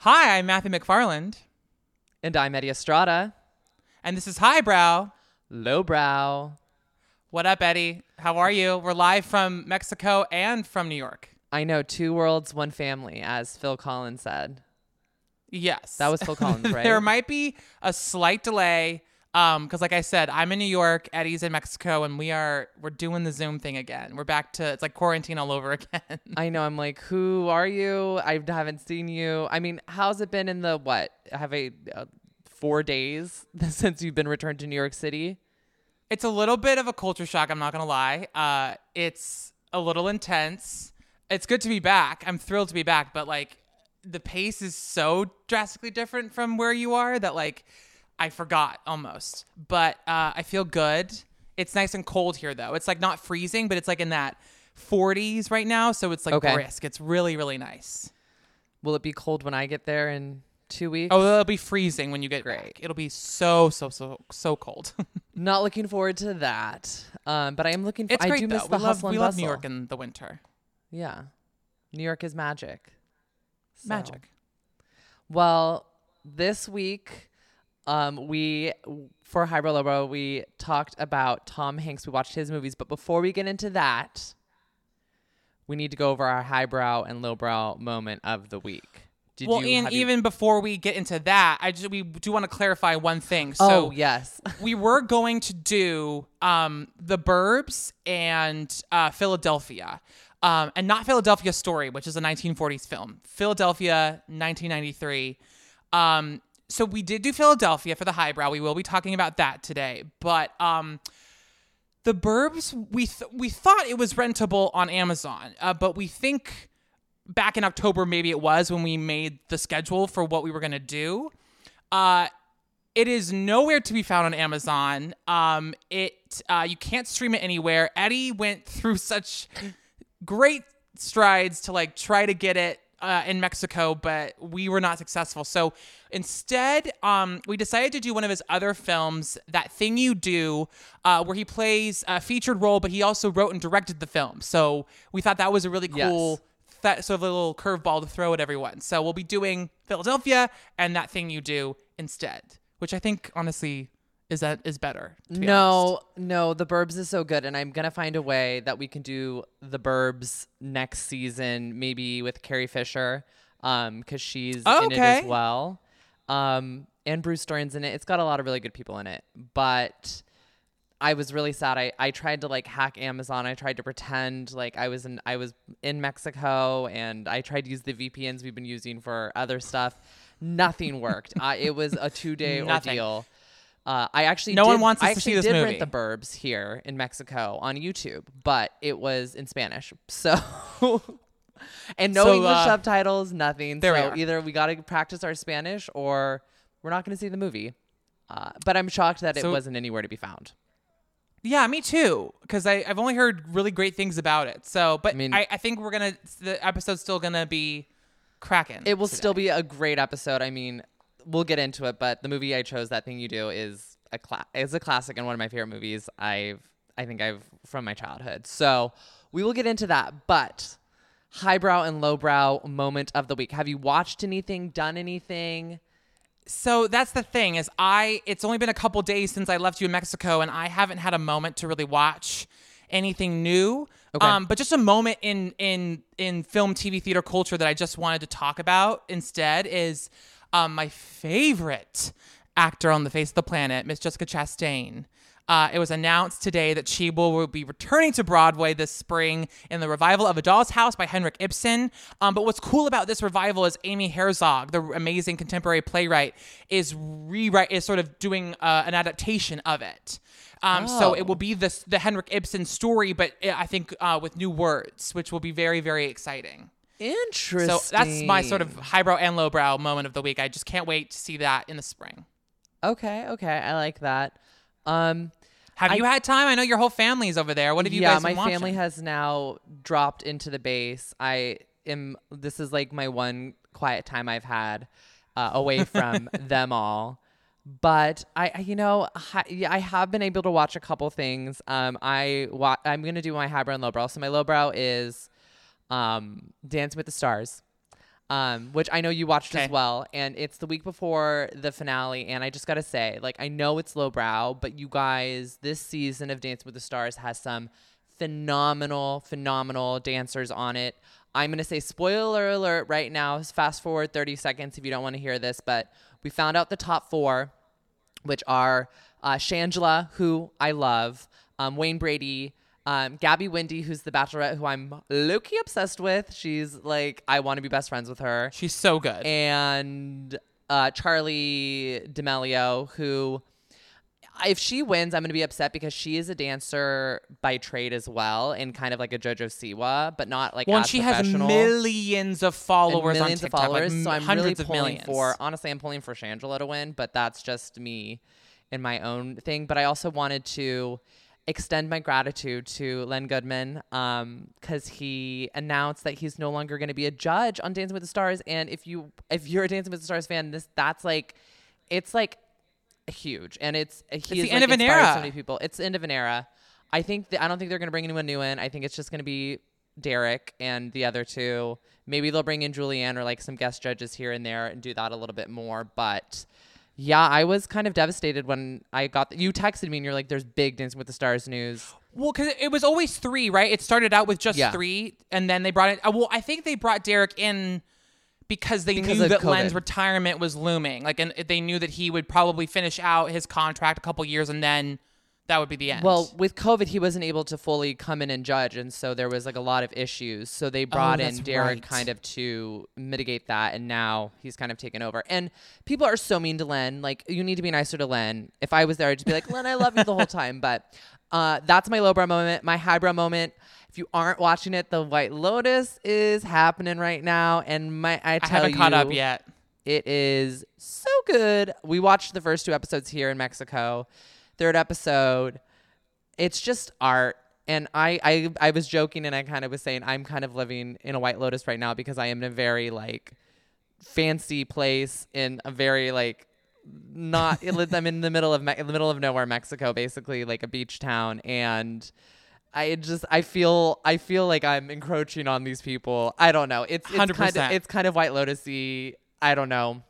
Hi, I'm Matthew McFarland, And I'm Eddie Estrada. and this is Highbrow. Lowbrow. What up, Eddie? How are you? We're live from Mexico and from New York. I know two worlds, one family, as Phil Collins said. Yes, That was Phil Collins, right? there might be a slight delay, um, because like I said, I'm in New York, Eddie's in Mexico, and we are we're doing the Zoom thing again. We're back to it's like quarantine all over again. I know. I'm like, who are you? I haven't seen you. I mean, how's it been in the what? Have a uh, four days since you've been returned to New York City? it's a little bit of a culture shock. I'm not gonna lie. Uh, it's a little intense. It's good to be back. I'm thrilled to be back, but like the pace is so drastically different from where you are that like I forgot almost. But uh, I feel good. It's nice and cold here though. It's like not freezing, but it's like in that 40s right now, so it's like Okay. brisk. It's really really nice. Will it be cold when I get there in two weeks? Oh, it'll be freezing when you get Great. back. It'll be so so so so cold. Not looking forward to that. Um, but I am looking. For, it's I great do though. miss the we love hustle we love New. York in the winter. Yeah, New York is magic. So- Magic. Well, this week, um, we for Highbrow Lowbrow, we talked about Tom Hanks. We watched his movies, but before we get into that, we need to go over our highbrow and lowbrow moment of the week. Did well, you, and have you- even before we get into that, I just we do want to clarify one thing. So oh yes, we were going to do um, the Burbs and uh, Philadelphia, um, and not Philadelphia Story, which is a 1940s film. Philadelphia, 1993. Um, so we did do Philadelphia for the highbrow. We will be talking about that today, but. Um, the Burbs, we th- we thought it was rentable on Amazon, uh, but we think back in October maybe it was when we made the schedule for what we were gonna do. Uh, it is nowhere to be found on Amazon. Um, it uh, you can't stream it anywhere. Eddie went through such great strides to like try to get it uh, in Mexico, but we were not successful. So instead, um, we decided to do one of his other films, That Thing You Do, uh, where he plays a featured role, but he also wrote and directed the film. So we thought that was a really Yes. cool. That sort of a little curveball to throw at everyone. So we'll be doing Philadelphia and that thing you do instead, which I think honestly is that is better. be no, no, the Burbs is so good, and I'm gonna find a way that we can do the Burbs next season, maybe with Carrie Fisher, um, because she's Oh, in it as well, um, and Bruce Dern's in it. It's got a lot of really good people in it, but I was really sad. I, I tried to like hack Amazon. I tried to pretend like I was in I was in Mexico, and I tried to use the VPNs we've been using for other stuff. Nothing worked. it was a two day Nothing. ordeal. Uh, I actually No one did- wants us I to see this did movie. rent the Burbs here in Mexico on YouTube, but it was in Spanish. So and no So, English uh, subtitles, nothing. there we so are. either we got to practice our Spanish or we're not going to see the movie. Uh, but I'm shocked that it wasn't anywhere to be found. Yeah, me too. Because I've only heard really great things about it. So, but I, mean- I, think we're gonna the episode's still gonna be cracking. It will today. still be a great episode. I mean, we'll get into it, but the movie I chose, that thing you do, is a cla- is a classic and one of my favorite movies. I've I think I've from my childhood. So we will get into that. But highbrow and lowbrow moment of the week. Have you watched anything? Done anything? So that's the thing is I. It's only been a couple days since I left you in Mexico, and I haven't had a moment to really watch anything new. Okay. Um, but just a moment in in in film, TV, theater culture that I just wanted to talk about instead is um, my favorite actor on the face of the planet, Miss Jessica Chastain. Uh, it was announced today that she will, be returning to Broadway this spring in the revival of A Doll's House by Henrik Ibsen. Um, but what's cool about this revival is Amy Herzog, the amazing contemporary playwright, is rewrite is sort of doing uh, an adaptation of it. Um, So Oh. it will be this the Henrik Ibsen story, but uh, I think uh, with new words, which will be very very exciting. Interesting. So that's my sort of highbrow and lowbrow moment of the week. I just can't wait to see that in the spring. okay. Okay, I like that. Um, Have I- you had time? I know your whole family's over there. What have you yeah, guys my watching? family has now dropped into the base. I am. This is like my one quiet time I've had uh, away from them all. But I, I- you know, hi, yeah, I have been able to watch a couple things. Um, I wa- I'm gonna do my highbrow and lowbrow. So my lowbrow is, um, Dancing with the Stars. um, which I know you watched as well, and it's the week before the finale. And I just gotta say, like, I know it's lowbrow, but you guys, this season of Dancing with the Stars has some phenomenal, phenomenal dancers on it. I'm gonna say spoiler alert right now. Fast forward 30 seconds if you don't want to hear this, but we found out the top four, which are uh, Shangela, who I love, um, Wayne Brady. Um, Gabby Windey, who's the Bachelorette, who I'm low key obsessed with. She's like, I want to be best friends with her She's so good. and uh, Charli D'Amelio, who, if she wins, I'm going to be upset because she is a dancer by trade as well, and kind of like a JoJo Siwa, but not like well, she has millions of followers millions on of TikTok, followers. like so I'm hundreds really of pulling millions. for. Honestly, I'm pulling for Shangela to win, but that's just me in my own thing. But I also wanted to extend my gratitude to Len Goodman um, because he announced that he's no longer going to be a judge on Dancing with the Stars. And if you if you're a Dancing with the Stars fan, this that's like it's like huge, and it's he the has, end like, of an era. So many people. It's the end of an era. I think th- I don't think they're going to bring anyone new in. I think it's just going to be Derek and the other two. Maybe they'll bring in Julianne or like some guest judges here and there and do that a little bit more. But yeah, I was kind of devastated when I got you texted me and you're like, "There's big Dancing with the Stars news." Well, because it was always three, right? It started out with just Yeah. three, and then they brought it. uh, Well, I think they brought Derek in because they Because knew of that Len's COVID. retirement was looming. Like, and they knew that he would probably finish out his contract a couple years, and then that would be the end. Well, with COVID, he wasn't able to fully come in and judge, and so there was like a lot of issues. So they brought in Oh, that's Derek right. kind of to mitigate that, and now he's kind of taken over. And people are so mean to Len. Like you need to be nicer to Len. If I was there, I'd just be like, Len, I love you the whole time. But uh, that's my lowbrow moment, my highbrow moment. If you aren't watching it, the White Lotus is happening right now, and my I I haven't caught up yet. it is so good. We watched the first two episodes here in Mexico. Third episode, it's just art. And I, I, I was joking and I kind of was saying I'm kind of living in a White Lotus right now because I am in a very like fancy place in a very like not I'm in the middle of Me- in the middle of nowhere Mexico basically like a beach town and I just I feel I feel like I'm encroaching on these people. I don't know. It's it's kind of 100%. it's kind of White Lotusy. I don't know.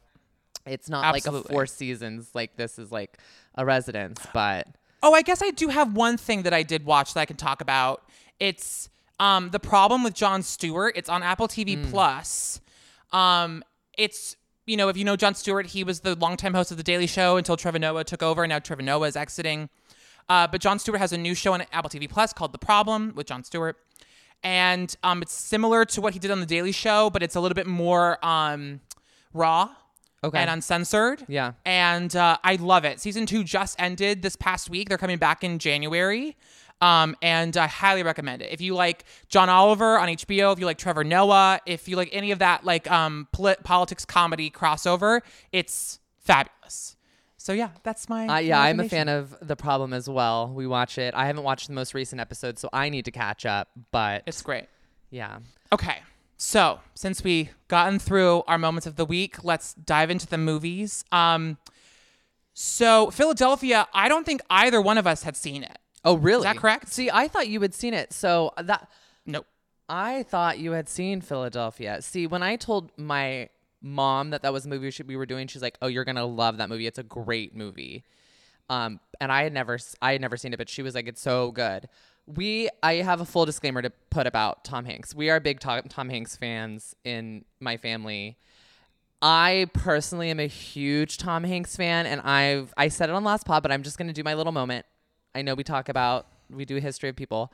It's not like a four seasons like this is like a residence, but Oh, I guess I do have one thing that I did watch that I can talk about. It's um the problem with Jon Stewart. It's on Apple TV Plus. Um, it's you know if you know Jon Stewart, he was the longtime host of the Daily Show until Trevor Noah took over, and now Trevor Noah is exiting. Uh, but Jon Stewart has a new show on Apple TV Plus called The Problem with Jon Stewart, and um, it's similar to what he did on the Daily Show, but it's a little bit more um raw Okay. and uncensored. Yeah. And uh, I love it. Season two just ended this past week. They're coming back in January. Um, and I highly recommend it. If you like John Oliver on HBO, if you like Trevor Noah, if you like any of that like um polit- politics comedy crossover, it's fabulous. So yeah, that's my Uh, yeah, I'm a fan of The Problem as well. We watch it. I haven't watched the most recent episode, so I need to catch up. But It's great. yeah, Okay. So, since we gotten through our moments of the week, let's dive into the movies. Um so Philadelphia, I don't think either one of us had seen it. Oh, really? Is that correct? See, I thought you had seen it. So that Nope. I thought you had seen Philadelphia. See, when I told my mom that that was the movie we should- we were doing, she's like, "Oh, you're gonna love that movie. It's a great movie." Um, and I had never, I had never seen it, but she was like, "It's so good." We, I have a full disclaimer to put about Tom Hanks. We are big Tom, Tom Hanks fans in my family. I personally am a huge Tom Hanks fan, and I've I said it on last pod, but I'm just gonna do my little moment. I know we talk about we do history of people,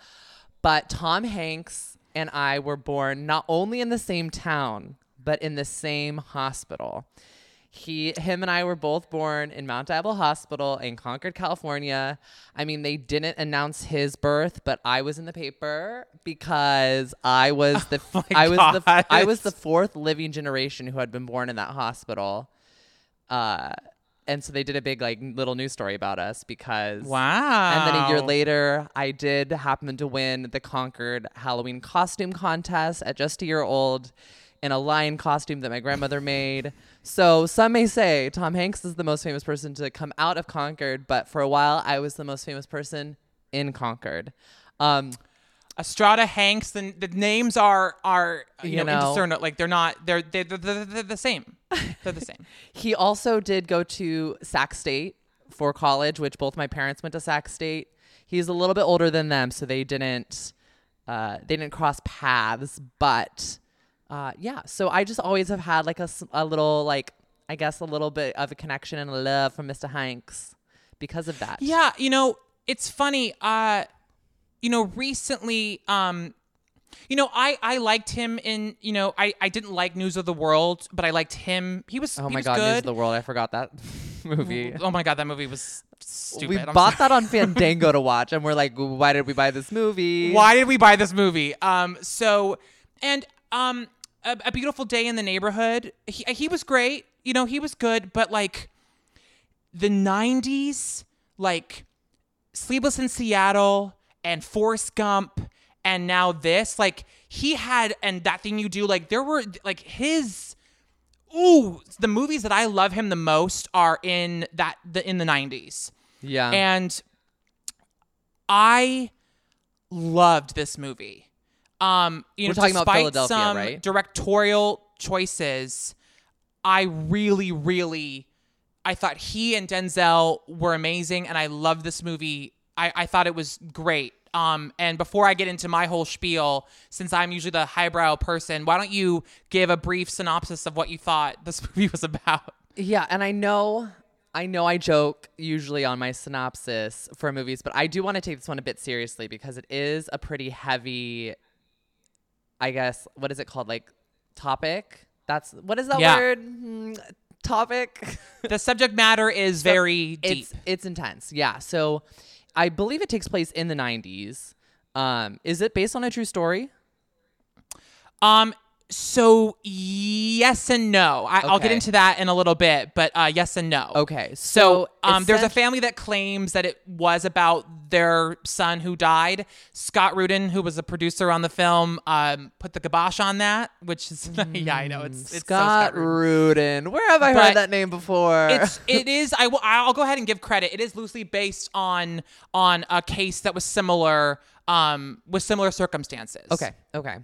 but Tom Hanks and I were born not only in the same town, but in the same hospital. He, him, and I were both born in Mount Diablo Hospital in Concord, California. I mean, they didn't announce his birth, but I was in the paper because I was the my I was the I was the fourth living generation who had been born in that hospital. Uh, and so they did a big like little news story about us because Wow. and then a year later, I did happen to win the Concord Halloween costume contest at just a year old in a lion costume that my grandmother made. So some may say Tom Hanks is the most famous person to come out of Concord, but for a while, I was the most famous person in Concord. Um, Estrada Hanks. The, the names are are you, You know, know. indiscernible. Like they're not. They're they're, they're, they're, they're the same. They're the same. He also did go to Sac State for college, which both my parents went to Sac State. He's a little bit older than them, so they didn't uh, they didn't cross paths. But uh, yeah, so I just always have had like a, a little like I guess a little bit of a connection and a love for Mr. Hanks because of that. Yeah, you know, it's funny. Uh, you know, recently, um, you know, I I liked him in. You know, I I didn't like News of the World, but I liked him. He was. Oh he my was God, News of the World! I forgot that movie. Oh my god, that movie was stupid. we I'm bought sorry. that on Fandango to watch, and we're like, why did we buy this movie? Why did we buy this movie? Um, so and um, a, a beautiful day in the neighborhood. He he was great. You know, he was good, but like the '90s, like Sleepless in Seattle and Forrest Gump, and now this, like he had, and that thing you do, like there were like his. Ooh, the movies that I love him the most are in that the in the '90s. Yeah. And I loved this movie. Um, you We're know, talking about Philadelphia, some right? directorial choices, I really, really, I thought he and Denzel were amazing, and I loved this movie. I, I thought it was great. Um, and before I get into my whole spiel, since I'm usually the highbrow person, why don't you give a brief synopsis of what you thought this movie was about? Yeah, and I know I know I joke usually on my synopsis for movies, but I do want to take this one a bit seriously because it is a pretty heavy I guess what is it called like topic? That's what is that Yeah. word? Hmm, topic. The subject matter is very deep. it's it's intense. Yeah. So I believe it takes place in the 90s. Um is it based on a true story? Um. So yes and no. I, I'll get into that in a little bit, but uh, yes and no. Okay. So, um, there's a family that claims that it was about their son who died. Scott Rudin, who was a producer on the film, um, put the kibosh on that, which is yeah, I know it's, it's so Scott Rudin. Rudin. Where have I But heard that name before? it's it is I will I'll go ahead and give credit. It is loosely based on on a case that was similar um with similar circumstances. Okay. Okay.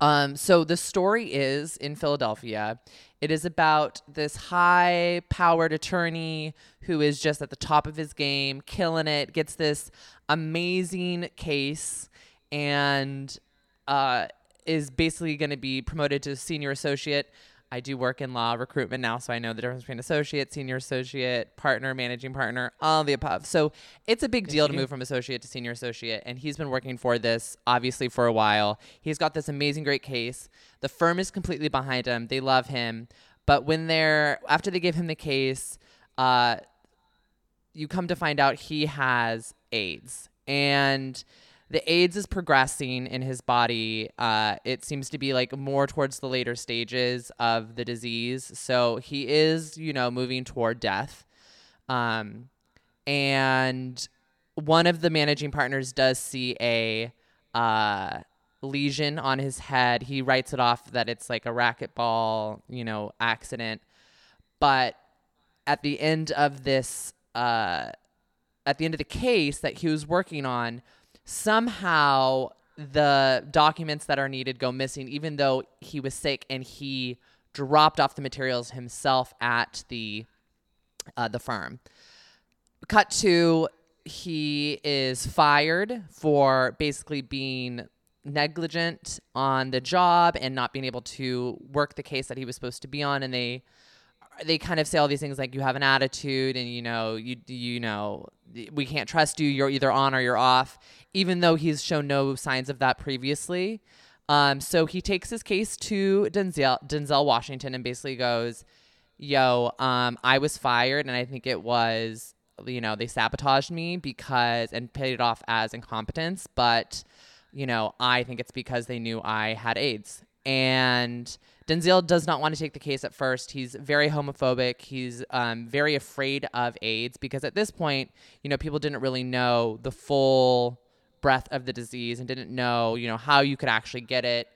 Um, so the story is in Philadelphia. It is about this high powered attorney who is just at the top of his game, killing it, gets this amazing case, and uh, is basically going to be promoted to senior associate. I do work in law recruitment now, so I know the difference between associate, senior associate, partner, managing partner, all the above. So it's a big deal to move from associate to senior associate, and he's been working for this obviously for a while. He's got this amazing, great case. The firm is completely behind him. They love him, but when they're after they give him the case, uh, you come to find out he has AIDS. And the AIDS is progressing in his body. Uh, it seems to be like more towards the later stages of the disease. So he is, you know, moving toward death. Um, and one of the managing partners does see a uh, lesion on his head. He writes it off that it's like a racquetball, you know, accident. But at the end of this, uh, at the end of the case that he was working on, somehow the documents that are needed go missing, even though he was sick and he dropped off the materials himself at the uh, the firm. Cut to he is fired for basically being negligent on the job and not being able to work the case that he was supposed to be on and they they kind of say all these things like you have an attitude and you know you you know we can't trust you. You're either on or you're off. Even though he's shown no signs of that previously. Um, so he takes his case to Denzel Denzel Washington and basically goes yo um, I was fired and I think it was you know they sabotaged me because and paid it off as incompetence but you know I think it's because they knew I had AIDS. And Denzel does not want to take the case at first. He's very homophobic. He's um, very afraid of AIDS because at this point, you know, people didn't really know the full breadth of the disease and didn't know, you know, how you could actually get it,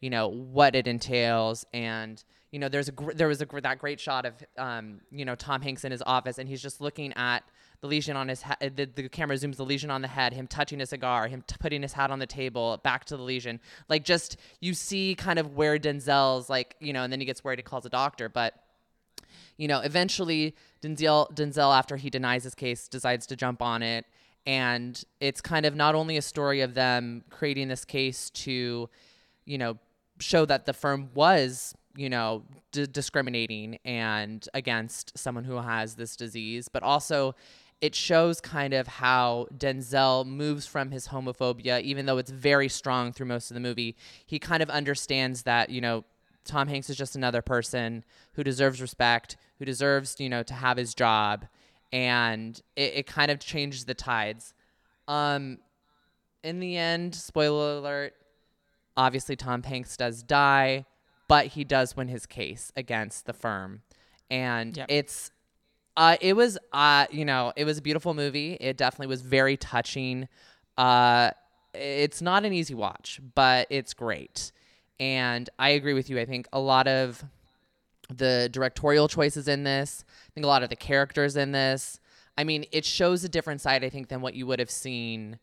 you know, what it entails, and you know, there's a gr- there was a gr- that great shot of um, you know Tom Hanks in his office, and he's just looking at the lesion on his head. The, the camera zooms the lesion on the head, him touching a cigar, him t- putting his hat on the table, back to the lesion. Like just you see kind of where Denzel's like, you know, and then he gets worried, he calls a doctor, but you know, eventually Denzel Denzel after he denies his case decides to jump on it and it's kind of not only a story of them creating this case to you know show that the firm was you know d- discriminating and against someone who has this disease but also it shows kind of how Denzel moves from his homophobia even though it's very strong through most of the movie he kind of understands that you know Tom Hanks is just another person who deserves respect, who deserves, you know, to have his job. And it, it kind of changes the tides. Um, in the end, spoiler alert, obviously Tom Hanks does die, but he does win his case against the firm. And Yep. it's uh, it was uh, you know, it was a beautiful movie. It definitely was very touching. Uh, it's not an easy watch, but it's great. And I agree with you. I think a lot of the directorial choices in this, I think a lot of the characters in this, I mean, it shows a different side, I think, than what you would have seen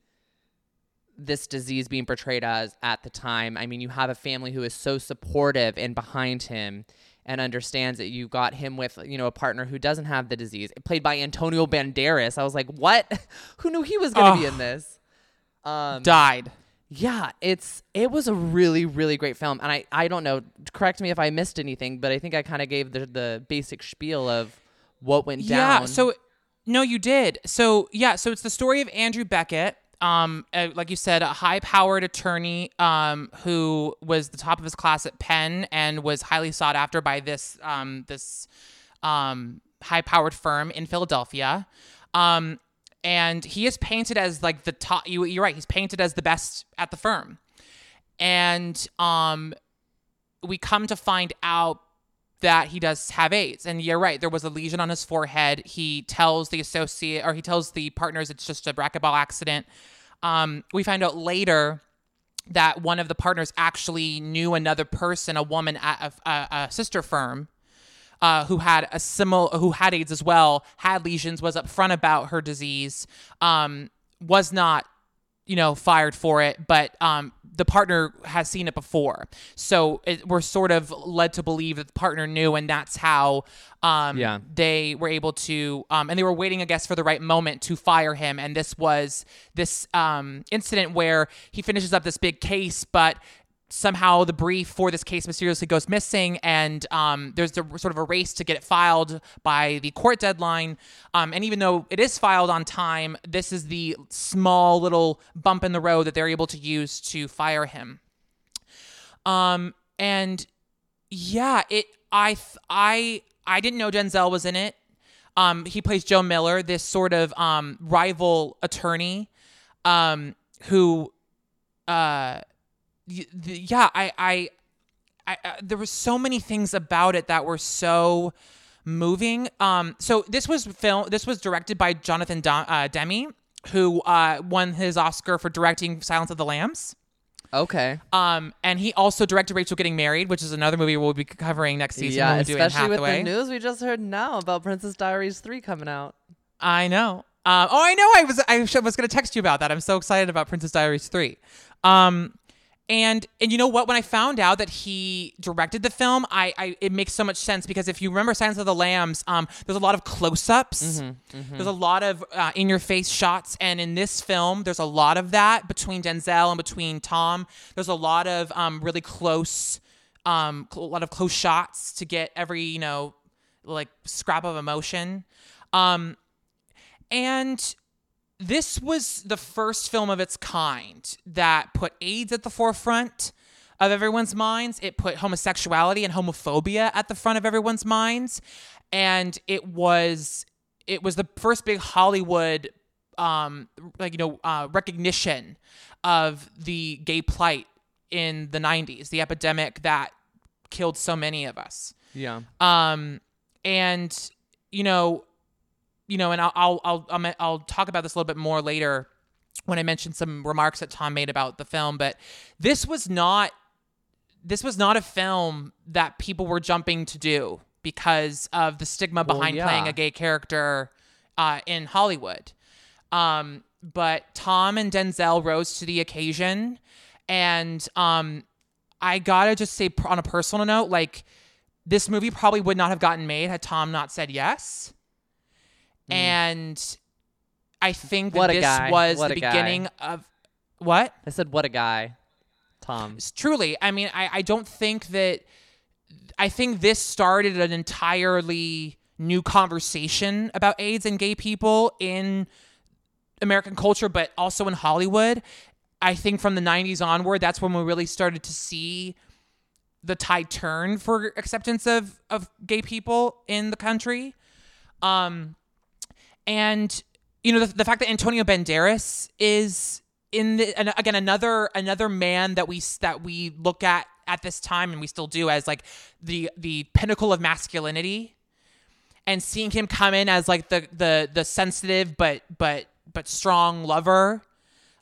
this disease being portrayed as at the time. I mean, you have a family who is so supportive and behind him and understands that you got him with, you know, a partner who doesn't have the disease. Played by Antonio Banderas. I was like, "What? who knew he was going to be in this?" Um Died. yeah, it's it was a really really great film, and I I don't know. Correct me if I missed anything, but I think I kind of gave the the basic spiel of what went down. Yeah. So, no, you did. So, yeah. So it's the story of Andrew Beckett. Um, uh, like you said, a high-powered attorney um, who was the top of his class at Penn and was highly sought after by this um, this um, high-powered firm in Philadelphia. Um, and he is painted as like the top. You, you're right. He's painted as the best at the firm, and um, we come to find out that he does have AIDS. And you're right, there was a lesion on his forehead. He tells the associate or he tells the partners it's just a racquetball accident. Um, we find out later that one of the partners actually knew another person, a woman at a, a, a sister firm. Uh, who had a similar, who had AIDS as well, had lesions, was upfront about her disease, um, was not you know, fired for it, but um, the partner has seen it before. So it, we're sort of led to believe that the partner knew, and that's how um, Yeah. they were able to, um, and they were waiting, I guess, for the right moment to fire him. And this was this um, incident where he finishes up this big case, but somehow the brief for this case mysteriously goes missing and um, there's a, sort of a race to get it filed by the court deadline. Um, and even though it is filed on time this is the small little bump in the road that they're able to use to fire him. Um, and yeah it i i i didn't know denzel was in it. Um, he plays joe miller this sort of um, rival attorney um, who uh, the, yeah, I, I, I, uh, there were so many things about it that were so moving. Um, so this was film. This was directed by Jonathan Do- uh, Demme, who uh, won his Oscar for directing Silence of the Lambs. okay, Um, and he also directed Rachel Getting Married, which is another movie we'll be covering next season. yeah, when we do especially with the news we just heard now about Princess Diaries three coming out. I know. Um, oh, I know. I was I was going to text you about that. I'm so excited about Princess Diaries three. Um, and and you know what? When I found out that he directed the film, I, I it makes so much sense because if you remember Silence of the Lambs, um, there's a lot of close-ups. There's a lot of uh, in-your-face shots, and in this film, there's a lot of that between Denzel and between Tom. There's a lot of um, really close, um, cl- a lot of close shots to get every you know like scrap of emotion. Um, and this was the first film of its kind that put AIDS at the forefront of everyone's minds. It put homosexuality and homophobia at the front of everyone's minds. And it was it was the first big Hollywood um like you know uh recognition of the gay plight in the 90s, the epidemic that killed so many of us. Yeah, Um, and you know, you know, and I'll I'll I'll I'll, I'll talk about this a little bit more later when I mention some remarks that Tom made about the film. But this was not this was not a film that people were jumping to do because of the stigma behind playing yeah. a gay character uh, in Hollywood. Um, but Tom and Denzel rose to the occasion, and um, I gotta just say, on a personal note, like this movie probably would not have gotten made had Tom not said yes. And I think that What this guy. was What the a guy. beginning of what? I said, what a guy, Tom. Truly i mean I, I don't think that i think this started an entirely new conversation about aids and gay people in american culture but also in hollywood i think from the 90s onward that's when we really started to see the tide turn for acceptance of of gay people in the country um and you know the, the fact that Antonio Banderas is in the and again another another man that we that we look at at this time and we still do as like the the pinnacle of masculinity. And seeing him come in as like the the the sensitive but but but strong lover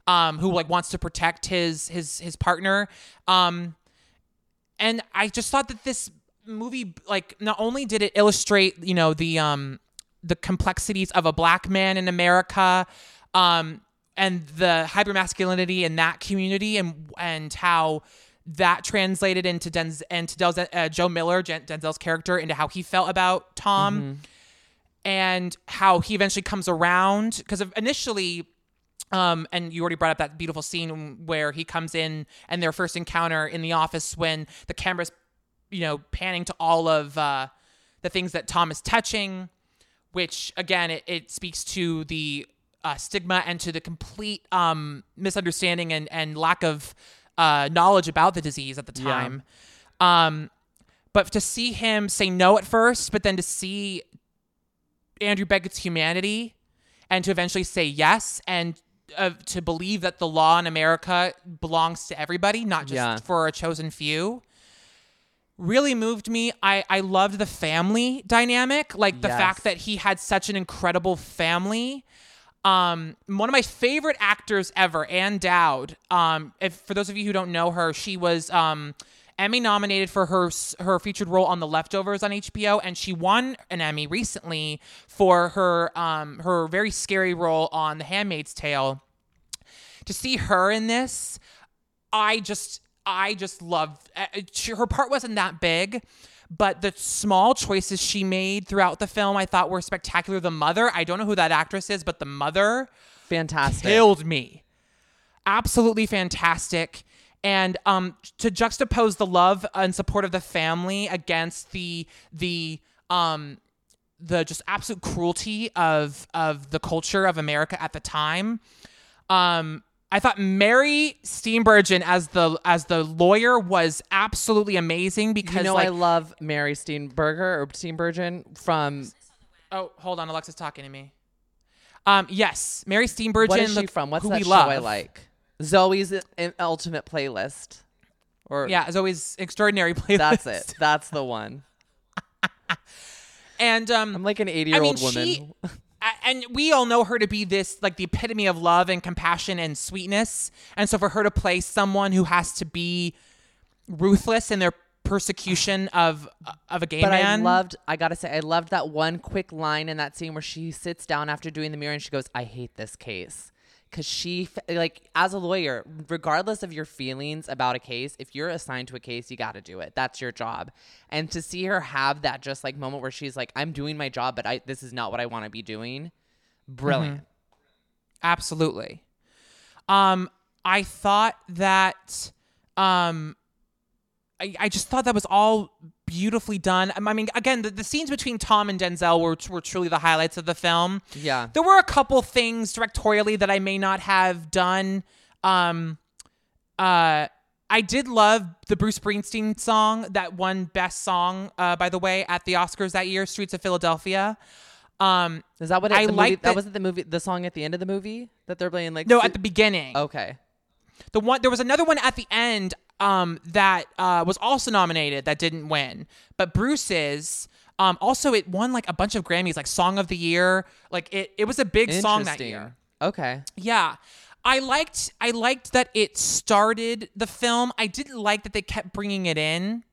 um who like wants to protect his his his partner um and I just thought that this movie like not only did it illustrate you know the um the complexities of a black man in America um and the hypermasculinity in that community and and how that translated into Denz and to uh, Joe Miller Jen- Denzel's character into how he felt about Tom and how he eventually comes around. Because initially um, and you already brought up that beautiful scene where he comes in and their first encounter in the office when the camera's, you know, panning to all of uh, the things that Tom is touching, which again, it, it speaks to the uh, stigma and to the complete um, misunderstanding and, and lack of uh, knowledge about the disease at the time. Um, but to see him say no at first, but then to see Andrew Beckett's humanity and to eventually say yes and uh, to believe that the law in America belongs to everybody, not just Yeah. for a chosen few, really moved me. I, I loved the family dynamic, like the Yes. fact that he had such an incredible family. Um, one of my favorite actors ever, Ann Dowd. Um, if for those of you who don't know her, she was um Emmy nominated for her her featured role on The Leftovers on HBO, and she won an Emmy recently for her um her very scary role on The Handmaid's Tale. To see her in this, I just I just loved uh, she, her part wasn't that big, but the small choices she made throughout the film I thought were spectacular. The mother, I don't know who that actress is, but the mother Fantastic. killed me. Absolutely fantastic. And um, to juxtapose the love and support of the family against the the um, the just absolute cruelty of of the culture of America at the time. Um, I thought Mary Steenburgen as the as the lawyer was absolutely amazing because You know, like I love Mary Steenburgen or Steenburgen from. oh hold on Alexa's talking to me. Um, yes, Mary Steenburgen. What is she from? What's who that we show love. I like? Zoe's Ultimate Playlist. Or Yeah, always, extraordinary playlist. that's it. That's the one. And um, I'm like an 80 I year old woman. she, and we all know her to be this like the epitome of love and compassion and sweetness. And so for her to play someone who has to be ruthless in their persecution of of a gay But man, I loved, I gotta say, I loved that one quick line in that scene where she sits down after doing the mirror and she goes, I hate this case. Cause she, like, as a lawyer, regardless of your feelings about a case, if you're assigned to a case, you gotta do it. That's your job. And to see her have that just like moment where she's like, I'm doing my job, but I, this is not what I wanna be doing. Brilliant. absolutely. Um, I thought that, um, I, I just thought that was all beautifully done. I mean, again, the, the scenes between Tom and Denzel were were truly the highlights of the film. Yeah. There were a couple things directorially that I may not have done. Um, uh, I did love the Bruce Springsteen song that won Best Song, uh, by the way, at the Oscars that year, "Streets of Philadelphia." Um, Is that what it, I like that- wasn't the movie, the song at the end of the movie that they're playing like, no, at the beginning. okay. The one there was another one at the end um, that uh, was also nominated that didn't win, but Bruce's um, also it won like a bunch of Grammys, like Song of the Year. Like it, it was a big song that year. Okay. Yeah. I liked I liked that it started the film. I didn't like that they kept bringing it in.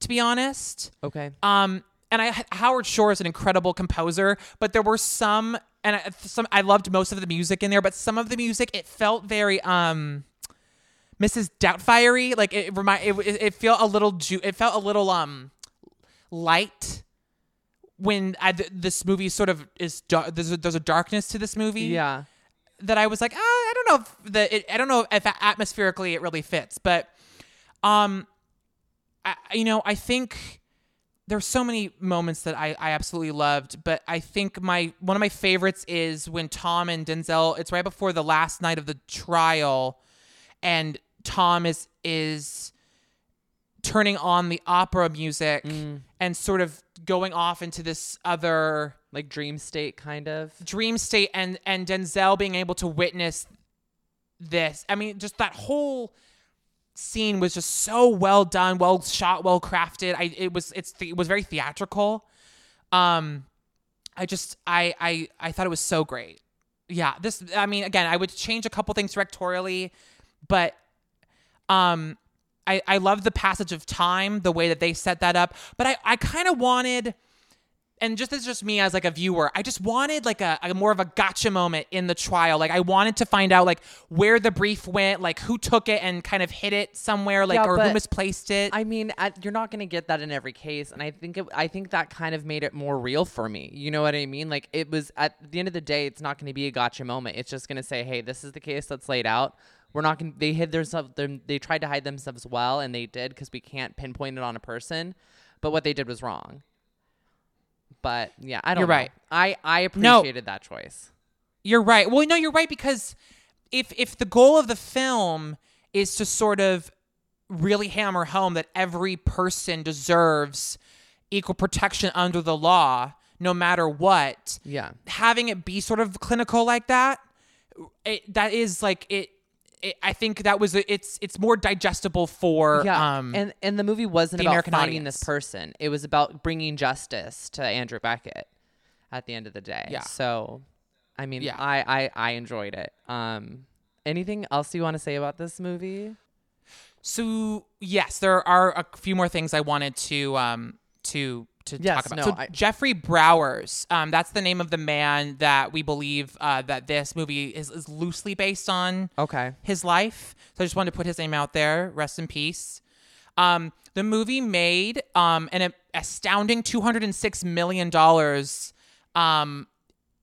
To be honest, Okay. um, and I Howard Shore is an incredible composer, but there were some, and I, some I loved most of the music in there, but some of the music it felt very um, Mrs. Doubtfire. Like it remind it, it, it felt a little ju- it felt a little um light when I, th- this movie sort of is dar- there's a, there's a darkness to this movie Yeah. that I was like, oh, I don't know if the it, I don't know if atmospherically it really fits, but um, I you know I think there's so many moments that I, I absolutely loved, but I think my one of my favorites is when Tom and Denzel. It's right before the last night of the trial, and Tom is is turning on the opera music and sort of going off into this other Like dream state, kind of. dream state and and Denzel being able to witness this. I mean, just that whole scene was just so well done, well shot, well crafted. I it was it's it was very theatrical. Um I just I I I thought it was so great. Yeah, this I mean again, I would change a couple things directorially, but um I I love the passage of time, the way that they set that up, but I I kind of wanted and just as just me as like a viewer, I just wanted like a, a more of a gotcha moment in the trial. Like I wanted to find out like where the brief went, like who took it and kind of hid it somewhere, like Yeah, or who misplaced it. I mean, at, you're not going to get that in every case, and I think it, I think that kind of made it more real for me. You know what I mean? Like it was at the end of the day, it's not going to be a gotcha moment. It's just going to say, "Hey, this is the case that's laid out." We're not going. to They hid themselves. They tried to hide themselves well, and they did because we can't pinpoint it on a person. But what they did was wrong. But yeah, I don't. You're know. right. I I No. appreciated that choice. You're right. Well, no, you're right because if if the goal of the film is to sort of really hammer home that every person deserves equal protection under the law, no matter what, Yeah. having it be sort of clinical like that, it, that is like it, it. I think that was it's it's more digestible for Yeah, um and and the movie wasn't the about American finding audience. this person. It was about bringing justice to Andrew Beckett at the end of the day. Yeah. So, I mean, Yeah. I, I I enjoyed it. Um, anything else you want to say about this movie? So yes, there are a few more things I wanted to um to to Yes, talk about. no, so I- Jeffrey Browers, um, that's the name of the man that we believe uh, that this movie is, is loosely based on Okay. his life. So I just wanted to put his name out there. Rest in peace. Um, the movie made um, an astounding two hundred and six million dollars. Um,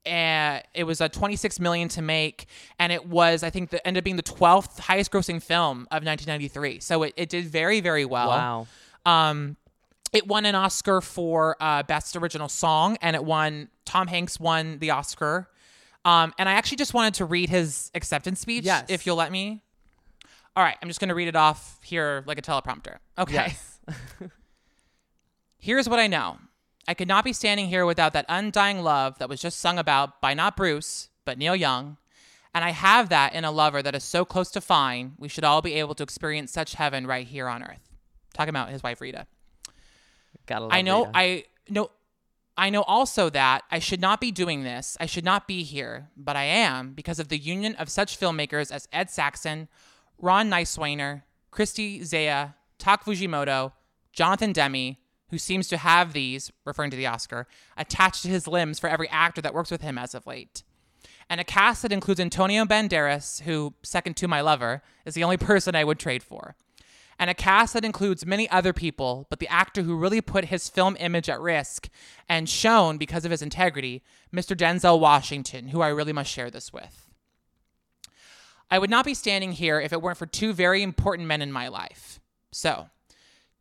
and it was a 26 million to make and it was i think the ended up being the 12th highest grossing film of 1993 so it, it did very very well Wow. um it won an oscar for uh, best original song and it won tom hanks won the oscar um and i actually just wanted to read his acceptance speech Yes. if you'll let me all right i'm just going to read it off here like a teleprompter okay Yes. Here's what I know. I could not be standing here without that undying love that was just sung about by not Bruce, but Neil Young. And I have that in a lover that is so close to fine, we should all be able to experience such heaven right here on earth. Talking about his wife Rita. Gotta I know Rita. I know I know also that I should not be doing this. I should not be here, but I am because of the union of such filmmakers as Ed Saxon, Ron Nyswaner, Kristi Zea, Tak Fujimoto, Jonathan Demme, who seems to have these, referring to the Oscar, attached to his limbs for every actor that works with him as of late. And a cast that includes Antonio Banderas, who, second to my lover, is the only person I would trade for and a cast that includes many other people, but the actor who really put his film image at risk and shown because of his integrity, Mr. Denzel Washington, who I really must share this with. I would not be standing here if it weren't for two very important men in my life. So,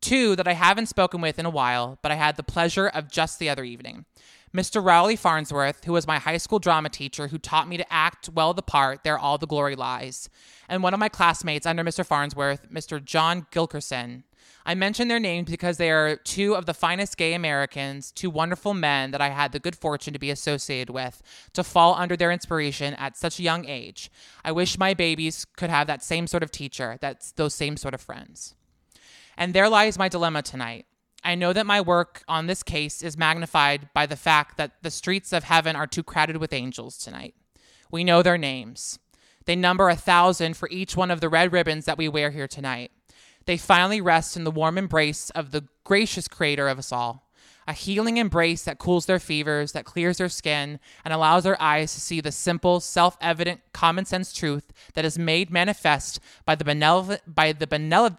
two that I haven't spoken with in a while, but I had the pleasure of just the other evening. Mr. Rawley Farnsworth, who was my high school drama teacher who taught me to act well the part there all the glory lies, and one of my classmates under Mr. Farnsworth, Mr. John Gilkerson. I mention their names because they are two of the finest gay Americans, two wonderful men that I had the good fortune to be associated with, to fall under their inspiration at such a young age. I wish my babies could have that same sort of teacher, that's those same sort of friends. And there lies my dilemma tonight. I know that my work on this case is magnified by the fact that the streets of heaven are too crowded with angels tonight. We know their names. They number a thousand for each one of the red ribbons that we wear here tonight. They finally rest in the warm embrace of the gracious creator of us all. A healing embrace that cools their fevers, that clears their skin, and allows their eyes to see the simple, self evident, common sense truth that is made manifest by the benevolent, by the benevolent,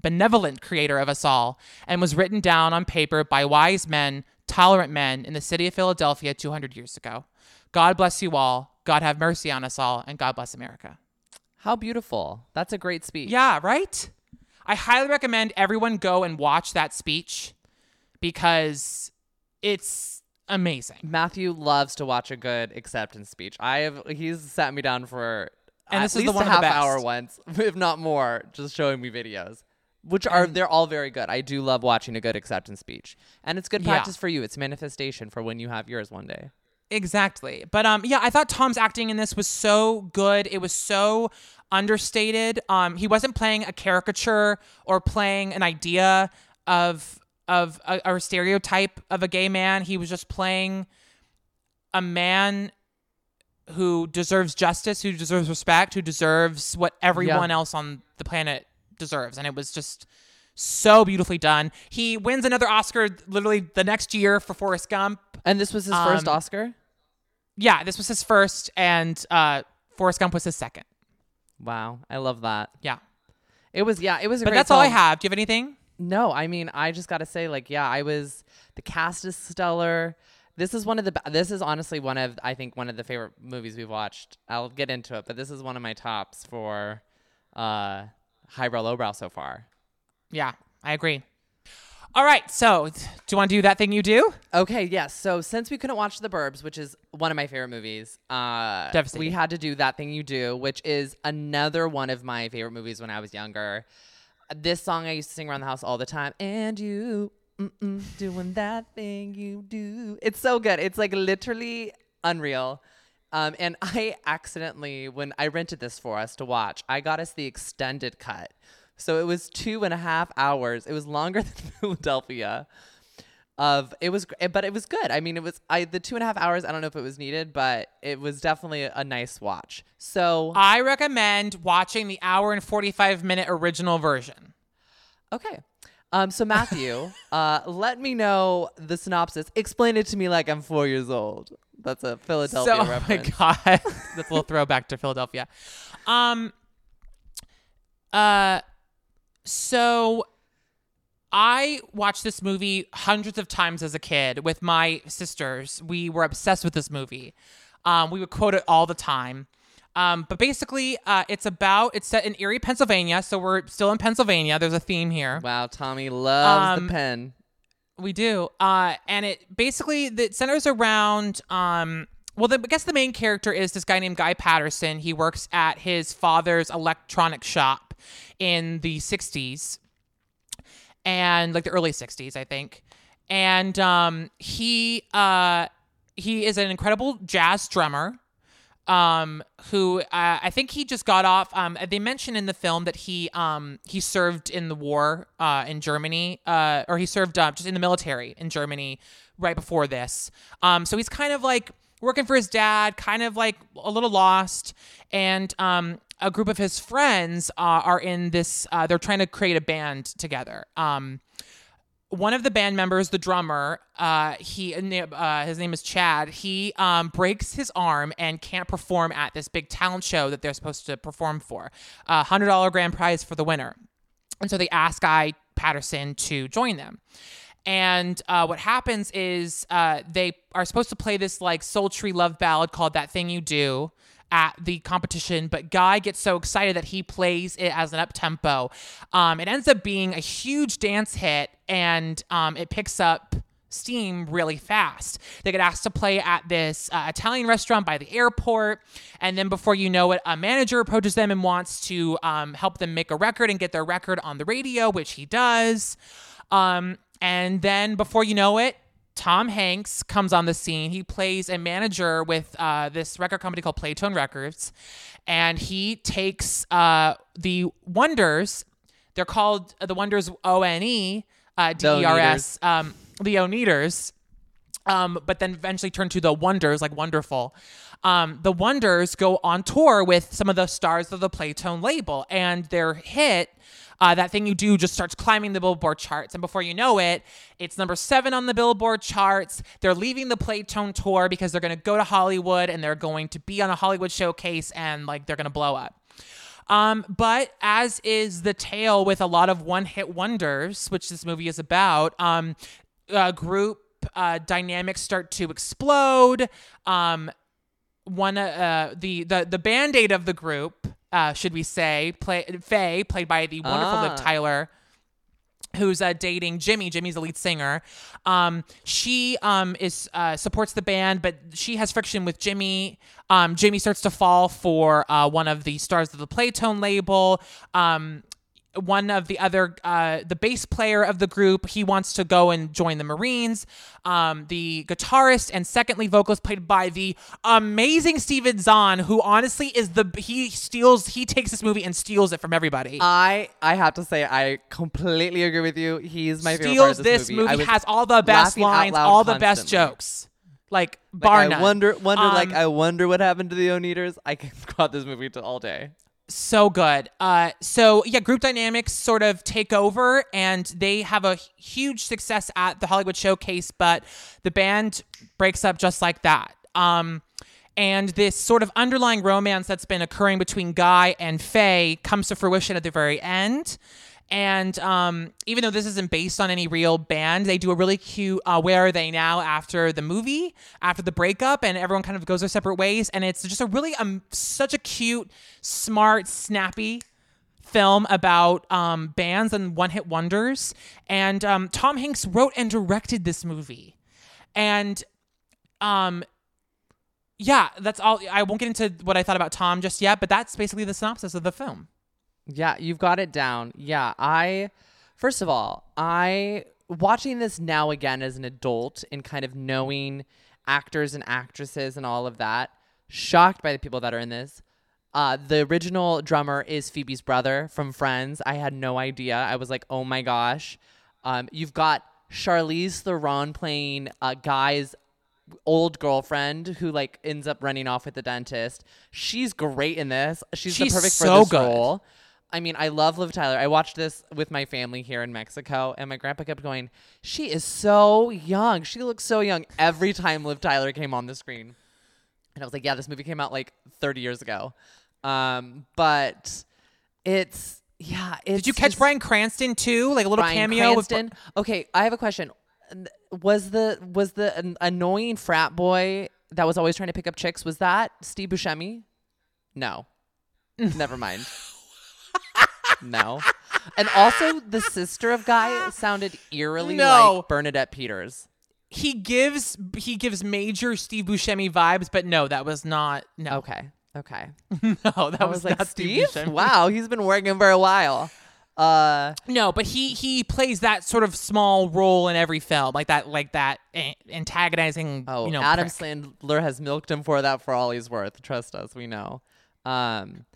benevolent creator of us all, and was written down on paper by wise men, tolerant men in the city of Philadelphia 200 years ago. God bless you all. God have mercy on us all, and God bless America. How beautiful. That's a great speech. Yeah, right? I highly recommend everyone go and watch that speech because it's amazing. Matthew loves to watch a good acceptance speech. I have he's sat me down for And at this is the least one a of the half hour once, if not more, just showing me videos. Which are they're all very good. I do love watching a good acceptance speech. And it's good Yeah. practice for you. It's manifestation for when you have yours one day. Exactly. But um yeah, I thought Tom's acting in this was so good. It was so understated. Um he wasn't playing a caricature or playing an idea of of a, or a stereotype of a gay man. He was just playing a man who deserves justice, who deserves respect, who deserves what everyone else on the planet deserves. And it was just so beautifully done. He wins another Oscar literally the next year for Forrest Gump. And this was his first Um, Oscar? Yeah, this was his first, and uh, Forrest Gump was his second. Wow. I love that. Yeah, It was yeah, it was a but that's all I have. Do you have anything? No, I mean, I just got to say, like, yeah, I was. The cast is stellar. This is one of the. This is honestly one of I think one of the favorite movies we've watched. I'll get into it, but this is one of my tops for uh, highbrow lowbrow so far. Yeah, I agree. All right, so do you want to do that thing you do? Okay, yes. So since we couldn't watch The Burbs, which is one of my favorite movies, uh, Devastating. we had to do That Thing You Do, which is another one of my favorite movies when I was younger. This song I used to sing around the house all the time. And you mm-mm, doing that thing you do. It's so good. It's like literally unreal. Um, and I accidentally, when I rented this for us to watch, I got us the extended cut. So it was two and a half hours. It was longer than Philadelphia of it was gr- but it was good. I mean it was i the two and a half hours i don't know if it was needed but it was definitely a, a nice watch. So I recommend watching the hour and 45 minute original version. okay. Um so matthew uh let me know the synopsis. Explain it to me like i'm four years old. That's a philadelphia so, reference oh my god, that's a little throwback to Philadelphia. Um, uh, so I watched this movie hundreds of times as a kid with my sisters. We were obsessed with this movie. Um, we would quote it all the time. Um, but basically, uh, it's about it's set in Erie, Pennsylvania. So we're still in Pennsylvania. There's a theme here. wow tommy loves Um, the pen We do. Uh, and it basically the centers around um well the, I guess the main character is this guy named Guy Patterson. He works at his father's electronic shop in the 60s and like the early 60s, I think. And um he uh he is an incredible jazz drummer um, who uh, I think he just got off. Um, they mention in the film that he um, he served in the war uh, in Germany, uh, or he served uh, just in the military in Germany right before this. Um, so he's kind of like working for his dad, kind of like a little lost, and um, a group of his friends uh, are in this. Uh, they're trying to create a band together. Um, one of the band members, the drummer, uh, he uh, his name is Chad. He um, breaks his arm and can't perform at this big talent show that they're supposed to perform for. A hundred dollar grand prize for the winner, and so they ask Guy Patterson to join them. And uh, what happens is uh, they are supposed to play this like sultry love ballad called "That Thing You Do." At the competition, but Guy gets so excited that he plays it as an up tempo. Um, it ends up being a huge dance hit, and um, it picks up steam really fast. They get asked to play at this uh, Italian restaurant by the airport, and then before you know it, a manager approaches them and wants to um, help them make a record and get their record on the radio, which he does. Um, and then before you know it, Tom Hanks comes on the scene. He plays a manager with uh, this record company called Playtone Records, and he takes uh, the Wonders. They're called uh, the Wonders O N E uh, D E R S. Um, the Oneders. um, but then eventually turn to the Wonders, like wonderful. Um, the Wonders go on tour with some of the stars of the Playtone label, and their hit, uh, that thing you do, just starts climbing the Billboard charts. And before you know it, it's number seven on the Billboard charts. They're leaving the Playtone tour because they're going to go to Hollywood and they're going to be on a Hollywood showcase and like they're going to blow up. Um, but as is the tale with a lot of one-hit wonders, which this movie is about, um, group uh, dynamics start to explode. Um, one uh, the the the band aid of the group, uh, should we say, play Faye, played by the wonderful Ah. Liv Tyler. Who's uh, dating Jimmy? Jimmy's the lead singer. Um, she um, is uh, supports the band, but she has friction with Jimmy. Um, Jimmy starts to fall for uh, one of the stars of the Playtone label. Um, one of the other uh, the bass player of the group he wants to go and join the marines um, the guitarist and second lead vocalist played by the amazing steven zahn who honestly is the he steals he takes this movie and steals it from everybody I I have to say I completely agree with you. He's my favorite part steals of this, this movie, I has all the best lines all the best jokes like Like, bar I none. wonder wonder like Um, I wonder what happened to the Oneders. I can quote this movie to all day. So good. Uh, so yeah, group dynamics sort of take over, and they have a huge success at the Hollywood Showcase, but the band breaks up just like that. Um, and this sort of underlying romance that's been occurring between Guy and Faye comes to fruition at the very end. And um, even though this isn't based on any real band, they do a really cute uh, "Where Are They Now" after the movie, after the breakup, and everyone kind of goes their separate ways. And it's just a really um, such a cute, smart, snappy film about um, bands and one-hit wonders. And um, Tom Hanks wrote and directed this movie, and um, yeah, that's all. I won't get into what I thought about Tom just yet, but that's basically the synopsis of the film. Yeah, you've got it down. Yeah, I first of all, I watching this now again as an adult and kind of knowing actors and actresses and all of that, shocked by the people that are in this. Uh, the original drummer is Phoebe's brother from Friends. I had no idea. I was like, oh my gosh. Um, you've got Charlize Theron playing a guy's old girlfriend who like ends up running off with the dentist. She's great in this. She's, She's the perfect so for this good. role. I mean, I love Liv Tyler. I watched this with my family here in Mexico, and my grandpa kept going, She is so young. She looks so young every time Liv Tyler came on the screen. And I was like, Yeah, this movie came out like 30 years ago. Um, but it's, yeah. It's Did you catch just- Bryan Cranston too? Like a little Bryan cameo with Cranston? okay, I have a question. Was the was the an- annoying frat boy that was always trying to pick up chicks was that Steve Buscemi? No, never mind. No, and also the sister of Guy sounded eerily No. like Bernadette Peters. he gives he gives major Steve Buscemi vibes, but no, that was not no Okay, okay. no that I was, was like not Steve. Buscemi. Wow, he's been working for a while. Uh, No, but he he plays that sort of small role in every film, like that like that eh, antagonizing. Oh, you know, Adam prick. Sandler has milked him for that for all he's worth. Trust us, we know. Um,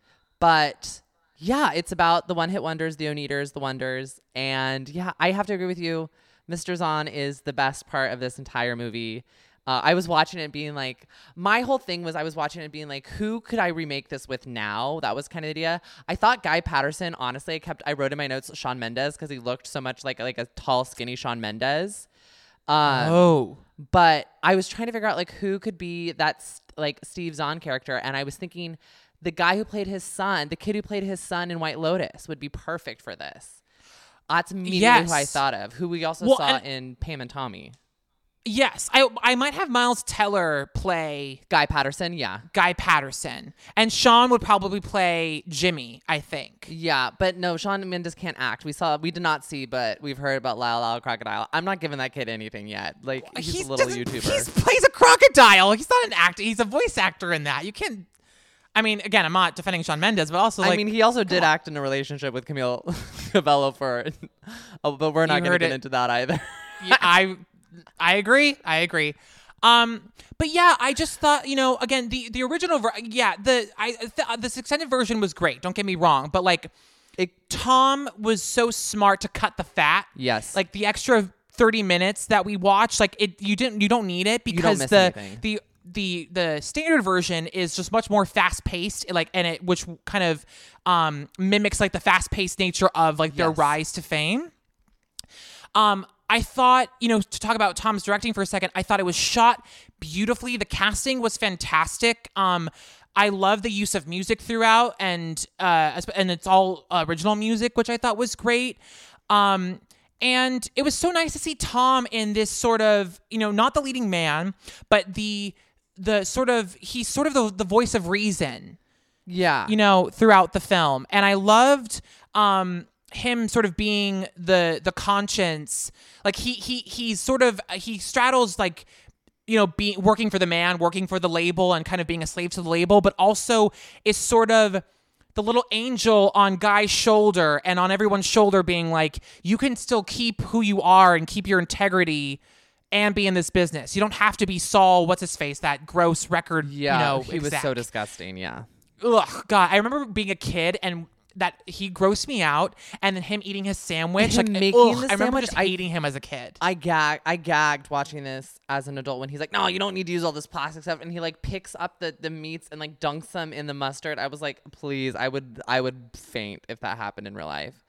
but yeah, it's about the one hit wonders, the Oneders, the Wonders, and yeah, I have to agree with you. Mr. Zahn is the best part of this entire movie. Uh, I was watching it being like, my whole thing was I was watching it being like, who could I remake this with now? That was kind of the idea. I thought Guy Patterson, honestly, I kept, I wrote in my notes Shawn Mendes because he looked so much like like a tall, skinny Shawn Mendes. Um, Oh, but I was trying to figure out like who could be that s- like Steve Zahn character, and I was thinking the guy who played his son, the kid who played his son in White Lotus, would be perfect for this. That's immediately who I thought of. Who we also Well, saw in Pam and Tommy. yes. I I might have Miles Teller play Guy Patterson, yeah, Guy Patterson, and Shawn would probably play Jimmy. I think. yeah, but no, Shawn Mendes can't act. We saw, we did not see, but we've heard about Lyle Lyle Crocodile. I'm not giving that kid anything yet. Like he's, a little YouTuber. He plays a crocodile. He's not an actor. He's a voice actor in that. You can. I mean, again, I'm not defending Shawn Mendes, but also like I mean, he also did act in a relationship with Camila Cabello for, oh, but we're not going to get it. into that either. yeah, I I agree. I agree. Um, but yeah, I just thought you know again the the original ver- yeah the I th- the extended version was great. Don't get me wrong, but like It- Tom was so smart to cut the fat. Yes. Like the extra 30 minutes that we watched. Like it, you didn't, you don't need it because the anything. the the the standard version is just much more fast paced, like and it which kind of um mimics like the fast paced nature of like their Yes. rise to fame. Um, I thought, you know, to talk about Tom's directing for a second, I thought it was shot beautifully. The casting was fantastic. Um, I love the use of music throughout, and uh, and it's all original music, which I thought was great. Um, and it was so nice to see Tom in this sort of, you know, not the leading man, but the the sort of he's sort of the the voice of reason Yeah. you know, throughout the film. And I loved um him sort of being the the conscience. Like he he he's sort of he straddles like you know, being working for the man, working for the label and kind of being a slave to the label, but also is sort of the little angel on Guy's shoulder and on everyone's shoulder being like, you can still keep who you are and keep your integrity and be in this business. You don't have to be Saul, what's his face, that gross record, yeah. you know, he was so disgusting. Yeah. ugh, God, I remember being a kid and that he grossed me out, and then him eating his sandwich, Him like making ugh, the I remember sandwich, just I- hating him as a kid. I gag I gagged watching this as an adult when he's like, No, you don't need to use all this plastic stuff and he like picks up the, the meats and like dunks them in the mustard. I was like, please, I would I would faint if that happened in real life.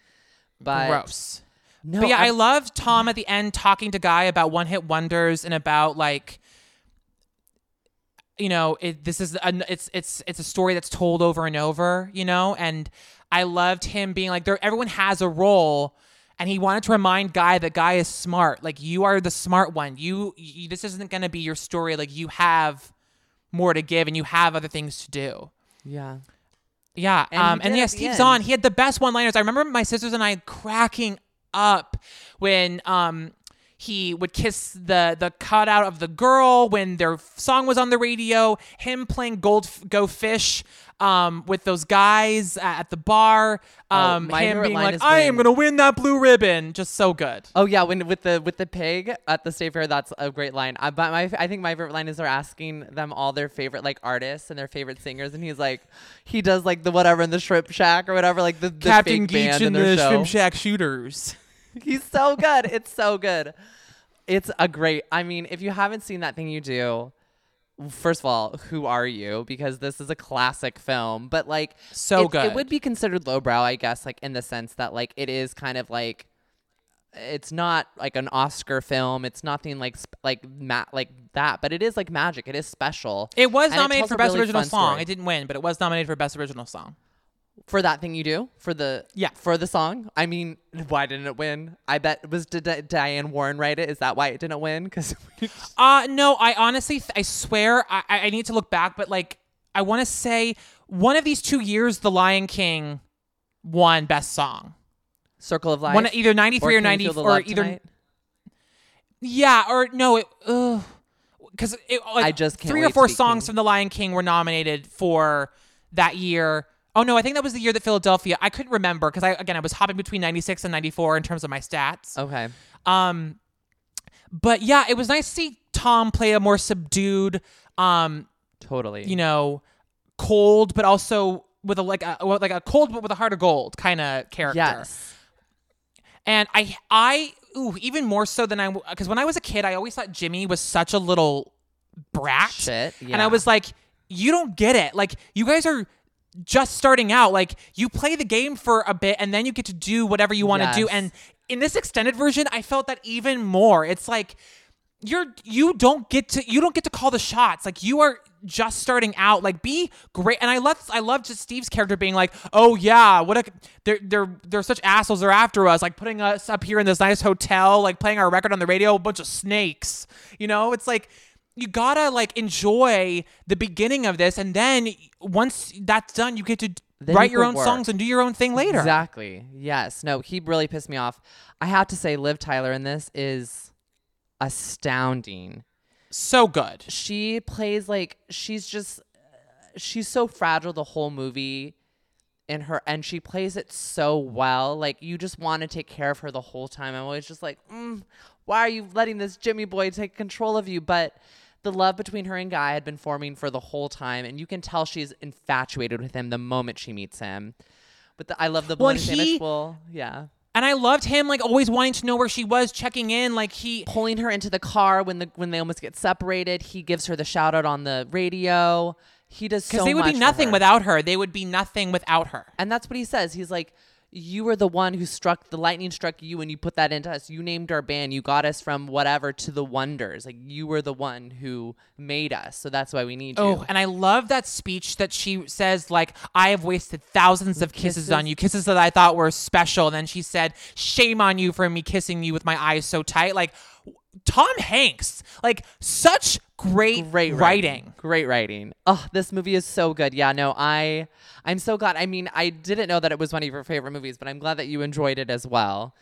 But Gross. No, but yeah, I I'm- love Tom at the end talking to Guy about one hit wonders and about like you know, it, this is a, it's it's it's a story that's told over and over, you know, and I loved him being like there everyone has a role and he wanted to remind Guy that Guy is smart. Like you are the smart one. You, you this isn't going to be your story like you have more to give and you have other things to do. Yeah. Yeah. And um, and yeah, at the Steve end. Zahn, he had the best one liners. I remember my sisters and I cracking up when um he would kiss the the cutout of the girl when their song was on the radio. Him playing Gold Go Fish um with those guys at the bar. Um, Oh, him being like, "I am gonna win that blue ribbon." Just so good. Oh yeah, when with the with the pig at the state fair, that's a great line. Uh, but my I think my favorite line is they're asking them all their favorite like artists and their favorite singers, and he's like, he does like the whatever in the Shrimp Shack or whatever, like the, the Captain Geech in and the show. Shrimp Shack Shooters. He's so good. It's so good. It's a great. I mean, if you haven't seen that thing you do, first of all, who are you? Because this is a classic film, but like So it, good. It would be considered lowbrow, I guess, like in the sense that like it is kind of like it's not like an Oscar film. It's nothing like like ma- like that, but it is like magic. It is special. It was And nominated tells for Best really Original Song. story. It didn't win, but it was nominated for Best Original Song. For that thing you do for the Yeah. for the song. I mean, why didn't it win? I bet was did Di- Diane Warren write it? Is that why it didn't win? Because Uh no, I honestly, th- I swear, I, I need to look back, but like, I want to say one of these two years, The Lion King won Best Song. Circle of Life. One either ninety three or, Can ninety or Love either Tonight? yeah or no it because it like I just can't three or four songs from The Lion King were nominated for that year. Oh no, I think that was the year that Philadelphia. I couldn't remember because I again I was hopping between ninety six and ninety four in terms of my stats. Okay. Um, but yeah, it was nice to see Tom play a more subdued, um, Totally. you know, cold, but also with a like a like a cold but with a heart of gold kind of character. Yes. And I I ooh even more so than I because when I was a kid, I always thought Jimmy was such a little brat. Shit. Yeah. And I was like, you don't get it. Like you guys are just starting out. Like you play the game for a bit and then you get to do whatever you want to do. And in this extended version, I felt that even more. It's like you're you don't get to you don't get to call the shots. Like you are just starting out. Like be great. And I love I love just Steve's character being like, oh yeah, what a they're they're they're such assholes. They're after us, like putting us up here in this nice hotel, like playing our record on the radio, a bunch of snakes. You know, it's like you gotta like enjoy the beginning of this, and then once that's done, you get to Then you write your own work. songs and do your own thing later. Exactly. Yes. No, he really pissed me off. I have to say, Liv Tyler in this is astounding. So good. She plays like she's just she's so fragile the whole movie in her and she plays it so well like you just want to take care of her the whole time i'm always just like mm, why are you letting this jimmy boy take control of you but the love between her and guy had been forming for the whole time and you can tell she's infatuated with him the moment she meets him but the, i love the Well, bologna and sandwich he- bowl yeah And I loved him like always wanting to know where she was, checking in. Like he pulling her into the car when the when they almost get separated. He gives her the shout out on the radio. He does because so they would be nothing her. without her. They would be nothing without her. And that's what he says. He's like, You were the one who struck the lightning struck you and you put that into us. You named our band. You got us from whatever to the wonders. Like you were the one who made us. So that's why we need you. Oh, and I love that speech that she says, like, I have wasted thousands of kisses, Kisses. on you, kisses that I thought were special. And then she said, Shame on you for me kissing you with my eyes so tight. Like, Tom Hanks, like, such great, Great writing. Great writing. Oh, this movie is so good. Yeah, no, I I'm so glad. I mean, I didn't know that it was one of your favorite movies, but I'm glad that you enjoyed it as well.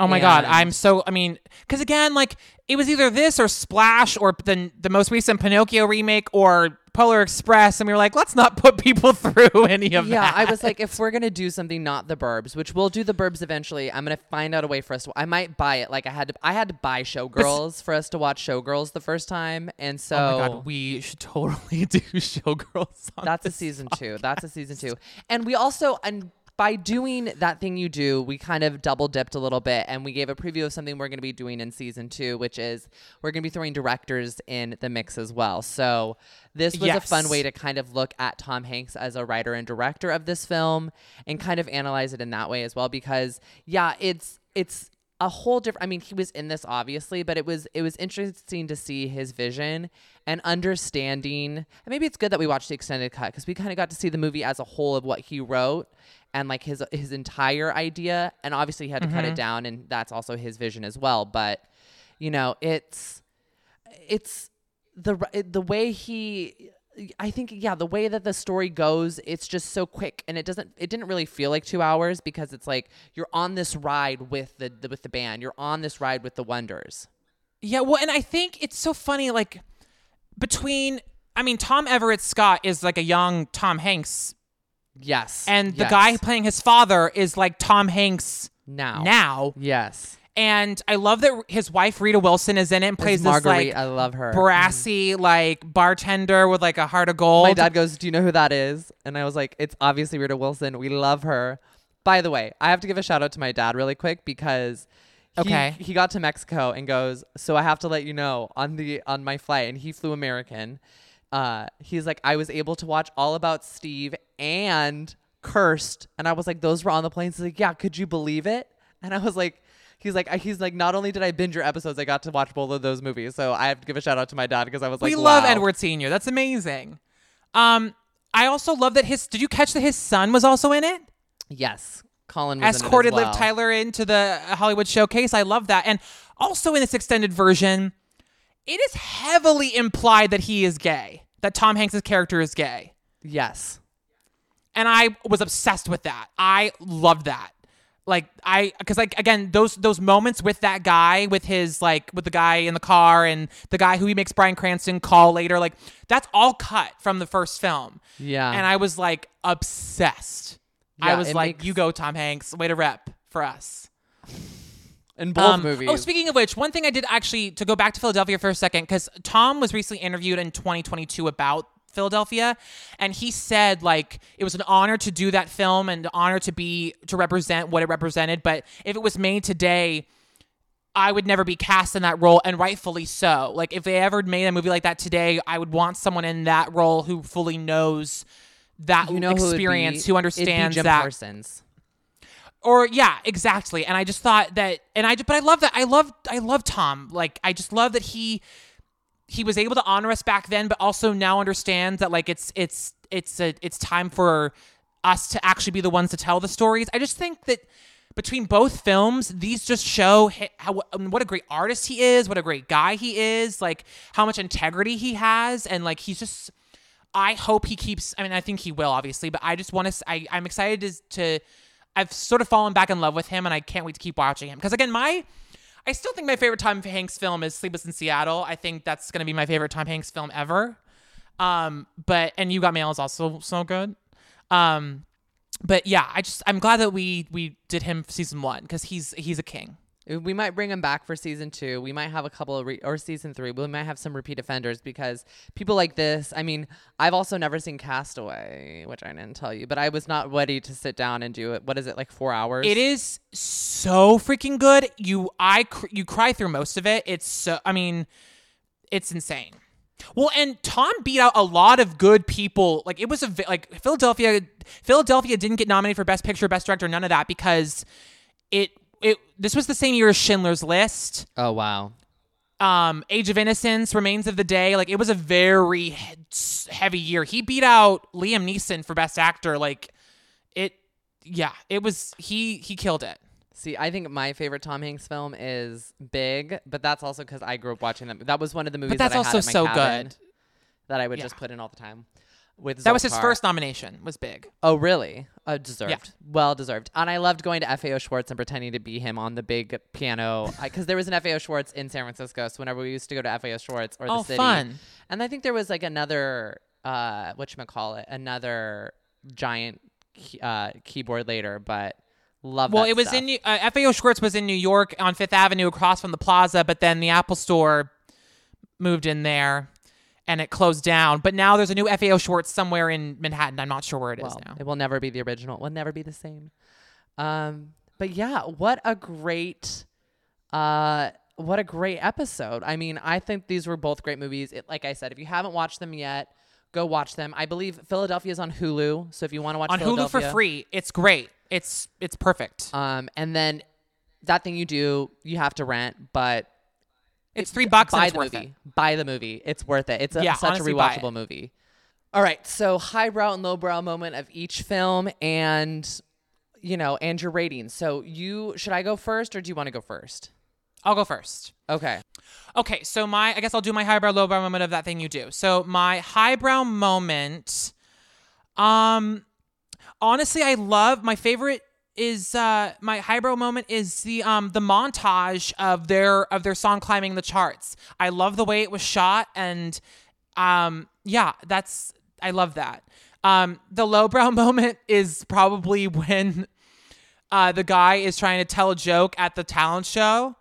Oh my God. I'm so, I mean, because again, like, it was either this or Splash or the, the most recent Pinocchio remake or Polar Express. And we were like, let's not put people through any of Yeah, that. Yeah, I was like, if we're gonna do something not the Burbs, which we'll do the Burbs eventually, I'm gonna find out a way for us to. I might buy it. Like I had to, I had to buy Showgirls for us to watch Showgirls the first time, and so Oh my God. We should totally do Showgirls. That's a season two. That's a season two, and we also and. By doing that thing you do, we kind of double dipped a little bit and we gave a preview of something we're going to be doing in season two, which is we're going to be throwing directors in the mix as well. So, this was a fun way to kind of look at Tom Hanks as a writer and director of this film and kind of analyze it in that way as well because yeah, it's it's a whole different I mean, he was in this obviously, but it was it was interesting to see his vision and understanding. And maybe it's good that we watched the extended cut cuz we kind of got to see the movie as a whole of what he wrote and like his his entire idea and obviously he had to cut it mm-hmm. down and that's also his vision as well, but you know, it's it's the the way he I think yeah, the way that the story goes, it's just so quick and it doesn't it didn't really feel like 2 hours because it's like you're on this ride with the, the with the band. You're on this ride with the Wonders. Yeah, well, and I think it's so funny, like between I mean, Tom Everett Scott is like a young Tom Hanks, Yes. and the Yes. guy playing his father is like Tom Hanks now. now. Yes. And I love that his wife Rita Wilson is in it and plays Plays this Marguerite. like I love her. brassy like bartender with like a heart of gold. My dad goes, "Do you know who that is?" And I was like, "It's obviously Rita Wilson. We love her." By the way, I have to give a shout out to my dad really quick because he, Okay. he got to Mexico and goes, "So I have to let you know on the on my flight." And he flew American. Uh, he's like, "I was able to watch All About Steve and Cursed," and I was like, "Those were on the plane." He's like, "Yeah, could you believe it?" And I was like. He's like, he's like, not only did I binge your episodes, I got to watch both of those movies. So I have to give a shout out to my dad because I was like, we love. Edward Senior. That's amazing. Um, I also love that his. Did you catch that his son was also in it? Yes, Colin was in it as escorted Liv. Tyler into the Hollywood showcase. I love that. And also in this extended version, it is heavily implied that he is gay, that Tom Hanks' character is gay. Yes. And I was obsessed with that. I loved that. Like I cuz like again those those moments with that guy with his like with the guy in the car and the guy who he makes Bryan Cranston call later like that's all cut from the first film. Yeah. And I was like obsessed. Yeah, I was like makes- you go Tom Hanks, way to rep for us. in both Um, movies. Oh, speaking of which, one thing I did actually to go back to Philadelphia for a second because Tom was recently interviewed in 2022 about Philadelphia, and he said like it was an honor to do that film and an honor to be to represent what it represented. But if it was made today, I would never be cast in that role, and rightfully so. Like if they ever made a movie like that today, I would want someone in that role who fully knows that you know who experience, who be understands that Parsons. or yeah exactly and i just thought that and i but i love that i love i love tom like i just love that he he was able to honor us back then but also now understands that like it's it's it's a it's time for us to actually be the ones to tell the stories i just think that between both films these just show how what a great artist he is what a great guy he is like how much integrity he has and like he's just I hope he keeps. I mean, I think he will, obviously, but I just want to. I I'm excited to, to. I've sort of fallen back in love with him, and I can't wait to keep watching him. Because again, my, I still think my favorite Tom Hanks film is Sleepless in Seattle. I think that's gonna be my favorite Tom Hanks film ever. Um, but and You Got Mail is also so good. Um, but yeah, I just I'm glad that we we did him season one because he's he's a king. Uh, we might bring him back for season two. We might have a couple of re- or season three. We might have some repeat offenders because people like this. I mean, I've also never seen Castaway, which I didn't tell you, but I was not ready to sit down and do it. What is it like four hours? It is so freaking good. You I cr- you cry through most of it. It's so I mean, it's insane. Well, and Tom beat out a lot of good people. Like it was a like Philadelphia. Philadelphia didn't get nominated for Best Picture, Best Director, none of that because it it this was the same year as Schindler's List. Oh wow. Um, Age of Innocence, Remains of the Day. Like it was a very heavy year. He beat out Liam Neeson for Best Actor. Like it, yeah, it was he he killed it. See, I think my favorite Tom Hanks film is Big, but that's also because I grew up watching them. That was one of the movies that's that I had also my so cabin good. that I would Yeah. just put in all the time. With That was his Zoltar. first nomination. Was big. Oh, really? Uh, deserved. Well deserved. And I loved going to FAO Schwarz and pretending to be him on the big piano because there was an FAO Schwarz in San Francisco. So whenever we used to go to FAO Schwarz or the Oh, city, fun. and I think there was like another uh, what call it, another giant key- uh, keyboard later, but love. Well, that it was stuff. in New- uh, FAO Schwarz was in New York on Fifth Avenue across from the plaza, but then the Apple Store moved in there and it closed down. But now there's a new FAO Schwarz somewhere in Manhattan. I'm not sure where it is well, now. It will never be the original. It will never be the same. Um, but yeah, what a great, uh, what a great episode. I mean, I think these were both great movies. It, like I said, if you haven't watched them yet, go watch them. I believe Philadelphia is on Hulu, so if you want to watch on Hulu for free. It's great. It's it's perfect. um, and then that thing you do, you have to rent, but It's three bucks buy the worth movie. it. Buy the movie. It's worth it. It's a, Yeah, such honestly, a rewatchable movie. All right, so highbrow and lowbrow moment of each film, and you know, and your rating. So you should I go first, or do you want to go first? I'll go first. Okay. Okay, so my I guess I'll do my highbrow lowbrow moment of that thing you do. So my highbrow moment um honestly I love my favorite is uh my highbrow moment is the um the montage of their of their song climbing the charts. I love the way it was shot and um yeah, that's I love that. Um the lowbrow moment is probably when uh, the guy is trying to tell a joke at the talent show,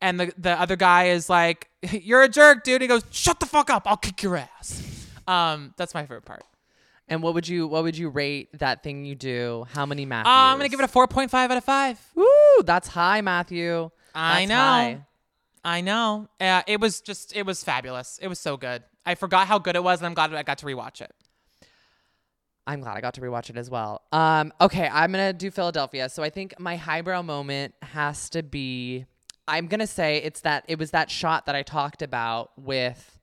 and the the other guy is like, "You're a jerk, dude." He goes, "Shut the fuck up! I'll kick your ass." Um, that's my favorite part. And what would you what would you rate that thing you do? How many Matthews? Uh, I'm gonna give it a four point five out of five. Woo, that's high, Matthew. I know. high. I know. Uh, it was just, it was fabulous. It was so good. I forgot how good it was, and I'm glad I got to rewatch it. I'm glad I got to rewatch it as well. Um, okay, I'm gonna do Philadelphia. So I think my highbrow moment has to be. I'm gonna say it's that it was that shot that I talked about with,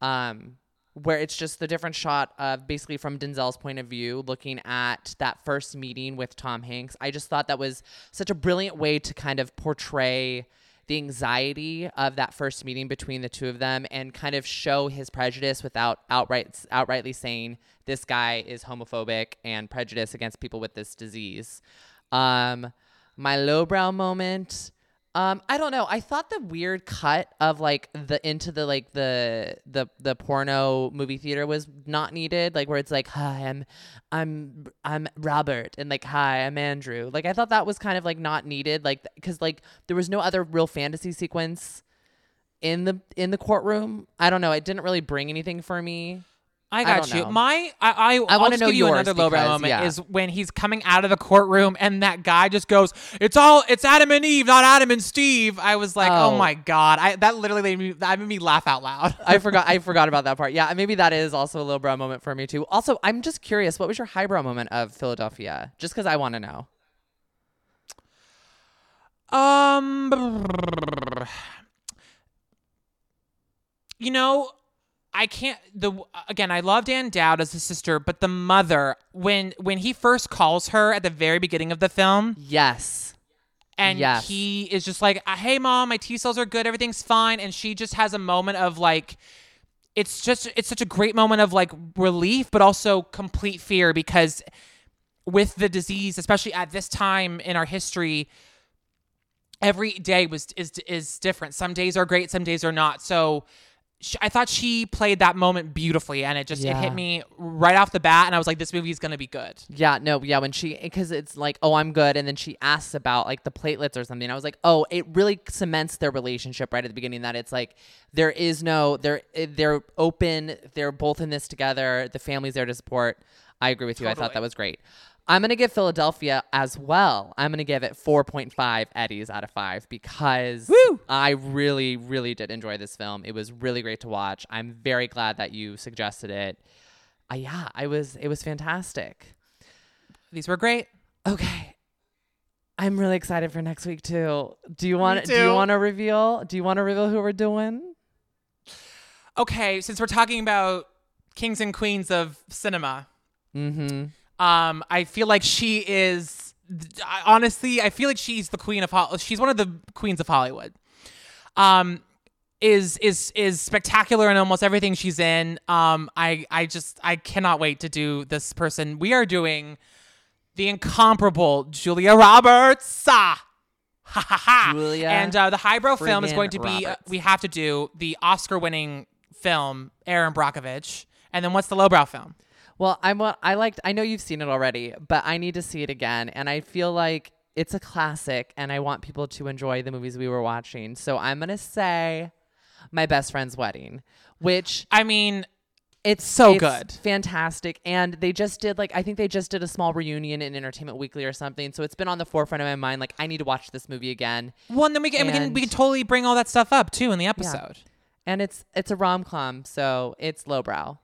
um, where it's just the different shot of basically from Denzel's point of view, looking at that first meeting with Tom Hanks. I just thought that was such a brilliant way to kind of portray the anxiety of that first meeting between the two of them and kind of show his prejudice without outright outrightly saying this guy is homophobic and prejudiced against people with this disease. Um, my lowbrow moment. Um, I don't know. I thought the weird cut of like the into the like the the the porno movie theater was not needed. Like where it's like, "Hi, I'm I'm I'm Robert," and like, "Hi, I'm Andrew." Like I thought that was kind of like not needed. Like because like there was no other real fantasy sequence in the in the courtroom. I don't know. It didn't really bring anything for me. I I got don't you. know. My, I, I, I wanna know give you another lowbrow moment yeah. is when he's coming out of the courtroom and that guy just goes, "It's all, it's Adam and Eve, not Adam and Steve." I was like, "Oh, Oh. my god!" I that literally made me, that made me laugh out loud. I forgot. I forgot about that part. Yeah, maybe that is also a lowbrow moment for me too. Also, I'm just curious. What was your highbrow moment of Philadelphia? Just because I want to know. Um, you know, I can't. The again, I love Ann Dowd as the sister, but the mother when when he first calls her at the very beginning of the film, Yes. and Yes. he is just like, uh, "Hey, mom, my T cells are good, everything's fine," and she just has a moment of like. It's just it's such a great moment of like relief but also complete fear because with the disease especially at this time in our history every day was is is different. Some days are great, some days are not. So sh I thought she played that moment beautifully, and it just it hit me right off the bat, and I was like, this movie's gonna be good. Yeah, no, yeah, when she because it's like, oh, I'm good, and then she asks about like the platelets or something. I was like, oh, it really cements their relationship right at the beginning that it's like there is no they're eh, they're open, they're both in this together. The family's there to support. I agree with you. I thought that was great. I'm gonna give Philadelphia as well. I'm gonna give it 4.5 Eddies out of five because Woo! I really, really did enjoy this film. It was really great to watch. I'm very glad that you suggested it. Uh, yeah, I was. It was fantastic. These were great. Okay. I'm really excited for next week too. Do you want do you want to reveal? Do you want to reveal who we're doing? Okay, since we're talking about kings and queens of cinema, Mhm. Um, I feel like she is honestly, I feel like she's the queen of Hol- she's one of the queens of Hollywood. Um, is is is spectacular in almost everything she's in. Um, I I just I cannot wait to do this person. We are doing the incomparable Julia Roberts. Ah. Ha ha ha. Julia and uh, the highbrow film is going to be. Uh, we have to do the Oscar-winning film Erin Brockovich, and then what's the lowbrow film? Well, I'm I liked. I know you've seen it already, but I need to see it again, and I feel like it's a classic, and I want people to enjoy the movies we were watching. So I'm gonna say, my best friend's wedding, which I mean, it's So it's good. fantastic. And they just did like I think they just did a small reunion in Entertainment Weekly or something. So it's been on the forefront of my mind. Like I need to watch this movie again. well, and then we can, we can we can totally bring all that stuff up too in the episode. And it's it's a rom com, so it's lowbrow.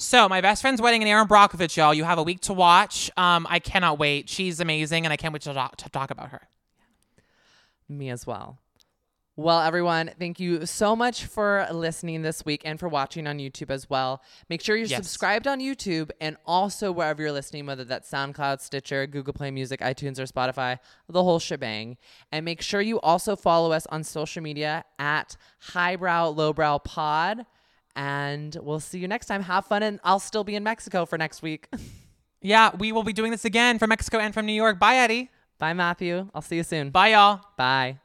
So, my best friend's wedding and Erin Brockovich, y'all. You have a week to watch. Um, I cannot wait. She's amazing, and I can't wait to talk, to talk about her. Me as well. Well, everyone, thank you so much for listening this week and for watching on YouTube as well. Make sure you're Yes. subscribed on YouTube and also wherever you're listening, whether that's SoundCloud, Stitcher, Google Play Music, iTunes, or Spotify, the whole shebang. And make sure you also follow us on social media at Highbrow Lowbrow Pod. And we'll see you next time. Have fun, and I'll still be in Mexico for next week. Yeah, we will be doing this again from Mexico and from New York. Bye, Eddie. Bye, Matthew. I'll see you soon. Bye, y'all. Bye.